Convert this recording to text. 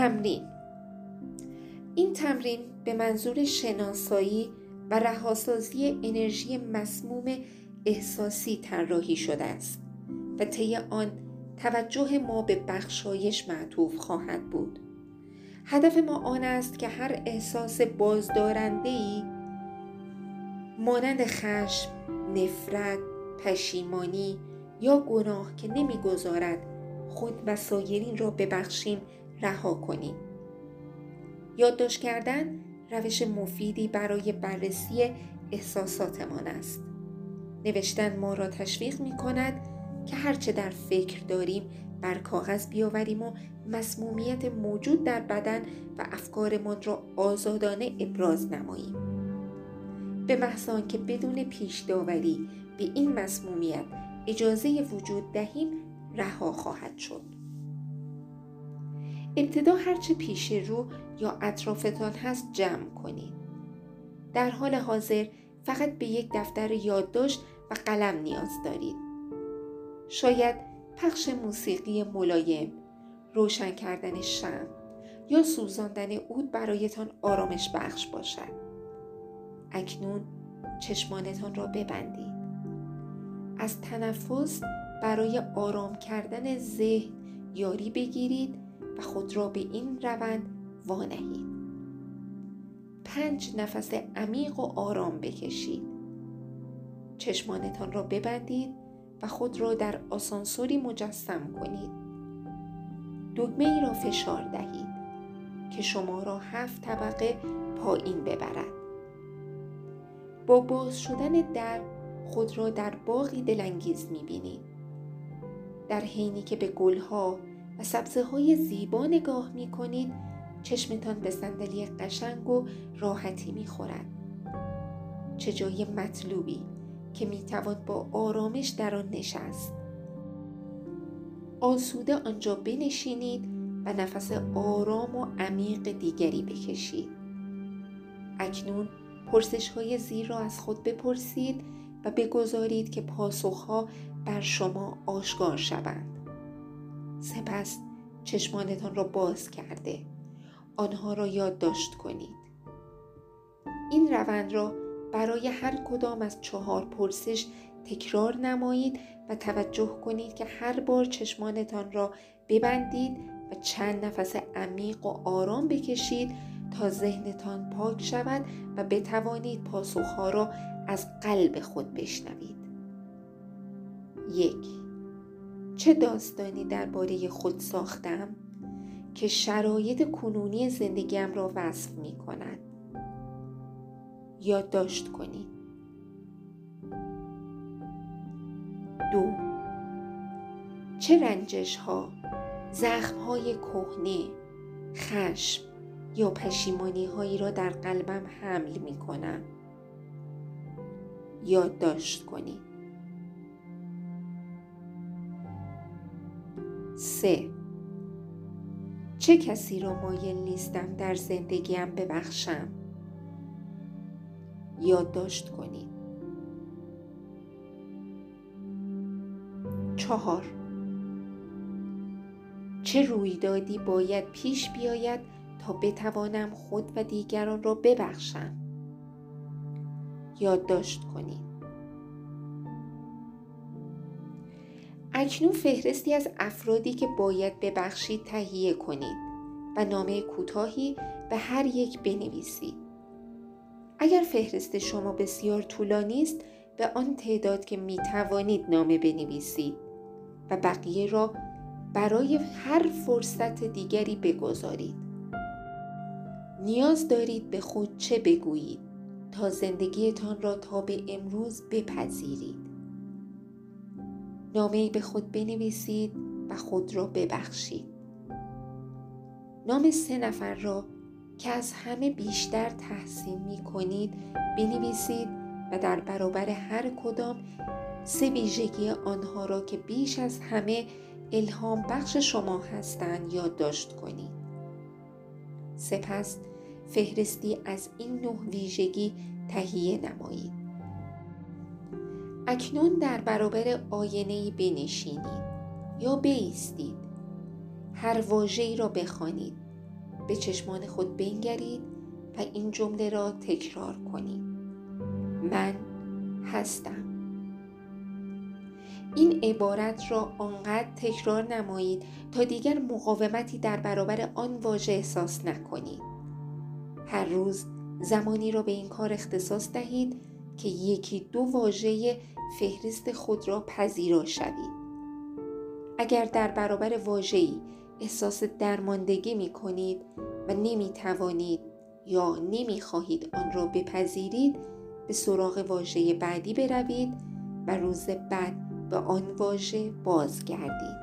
تمرین. این تمرین به منظور شناسایی و رهاسازی انرژی مسموم احساسی طراحی شده است و طی آن توجه ما به بخشایش معطوف خواهد بود. هدف ما آن است که هر احساس بازدارنده ای مانند خشم، نفرت، پشیمانی یا گناه که نمی‌گذارد خود و سایرین را ببخشیم رها کنیم. یادداشت کردن روش مفیدی برای بررسی احساساتمان است. نوشتن ما را تشویق می کند که هرچه در فکر داریم بر کاغذ بیاوریم و مسمومیت موجود در بدن و افکارمان را آزادانه ابراز نماییم. به محض که بدون پیش داوری به این مسمومیت اجازه وجود دهیم رها خواهد شد. ابتدا هرچه پیش رو یا اطرافتان هست جمع کنید. در حال حاضر فقط به یک دفتر یادداشت و قلم نیاز دارید. شاید پخش موسیقی ملایم، روشن کردن شم یا سوزاندن عود برایتان آرامش بخش باشد. اکنون چشمانتان را ببندید. از تنفس برای آرام کردن ذهن یاری بگیرید خود را به این روند وانهید. پنج نفس عمیق و آرام بکشید. چشمانتان را ببندید و خود را در آسانسوری مجسم کنید. دگمه ای را فشار دهید که شما را هفت طبقه پایین ببرد. با باز شدن در خود را در باغی دلانگیز می‌بینید. در حینی که به گلها و سبزه های زیبا نگاه می کنید چشمتان به صندلی قشنگ و راحتی می خورد. چه جای مطلوبی که می توان با آرامش در آن نشست. آسوده آنجا بنشینید و نفس آرام و عمیق دیگری بکشید. اکنون پرسش های زیر را از خود بپرسید و بگذارید که پاسخها بر شما آشکار شوند. سپس چشمانتان را باز کرده آنها را یادداشت کنید این روند را برای هر کدام از چهار پرسش تکرار نمایید و توجه کنید که هر بار چشمانتان را ببندید و چند نفس عمیق و آرام بکشید تا ذهنتان پاک شود و بتوانید پاسخها را از قلب خود بشنوید. یک چه داستانی درباره خود ساختم که شرایط کنونی زندگیم را وصف می کند؟ یادداشت کنید. دو. چه رنجش ها زخم های کهنه خشم یا پشیمانی هایی را در قلبم حمل می کنم؟ یادداشت کنید. سه. چه کسی را مایل نیستم در زندگیم ببخشم؟ یادداشت کنید. چهار. چه رویدادی باید پیش بیاید تا بتوانم خود و دیگران را ببخشم؟ یادداشت کنید. اکنون فهرستی از افرادی که باید ببخشید تهیه کنید و نامه کوتاهی به هر یک بنویسید. اگر فهرست شما بسیار طولانی است به آن تعداد که می توانید نامه بنویسید و بقیه را برای هر فرصت دیگری بگذارید. نیاز دارید به خود چه بگویید تا زندگیتان را تا به امروز بپذیرید. نامه به خود بنویسید و خود را ببخشید. نام سه نفر را که از همه بیشتر تحسین می کنید بنویسید و در برابر هر کدام سه ویژگی آنها را که بیش از همه الهام بخش شما هستند یادداشت کنید. سپس فهرستی از این نه ویژگی تهیه نمایید. اکنون در برابر آینه بنشینید یا بیستید. هر واژه‌ای را بخوانید به چشمان خود بنگرید و این جمله را تکرار کنید. من هستم. این عبارت را آنقدر تکرار نمایید تا دیگر مقاومتی در برابر آن واژه احساس نکنید. هر روز زمانی را به این کار اختصاص دهید که یکی دو واژه فهرست خود را پذیرا شوید. اگر در برابر واژه‌ای احساس درماندگی می کنید و نمی توانید یا نمی خواهید آن را بپذیرید به سراغ واژه بعدی بروید و روز بعد به آن واژه بازگردید.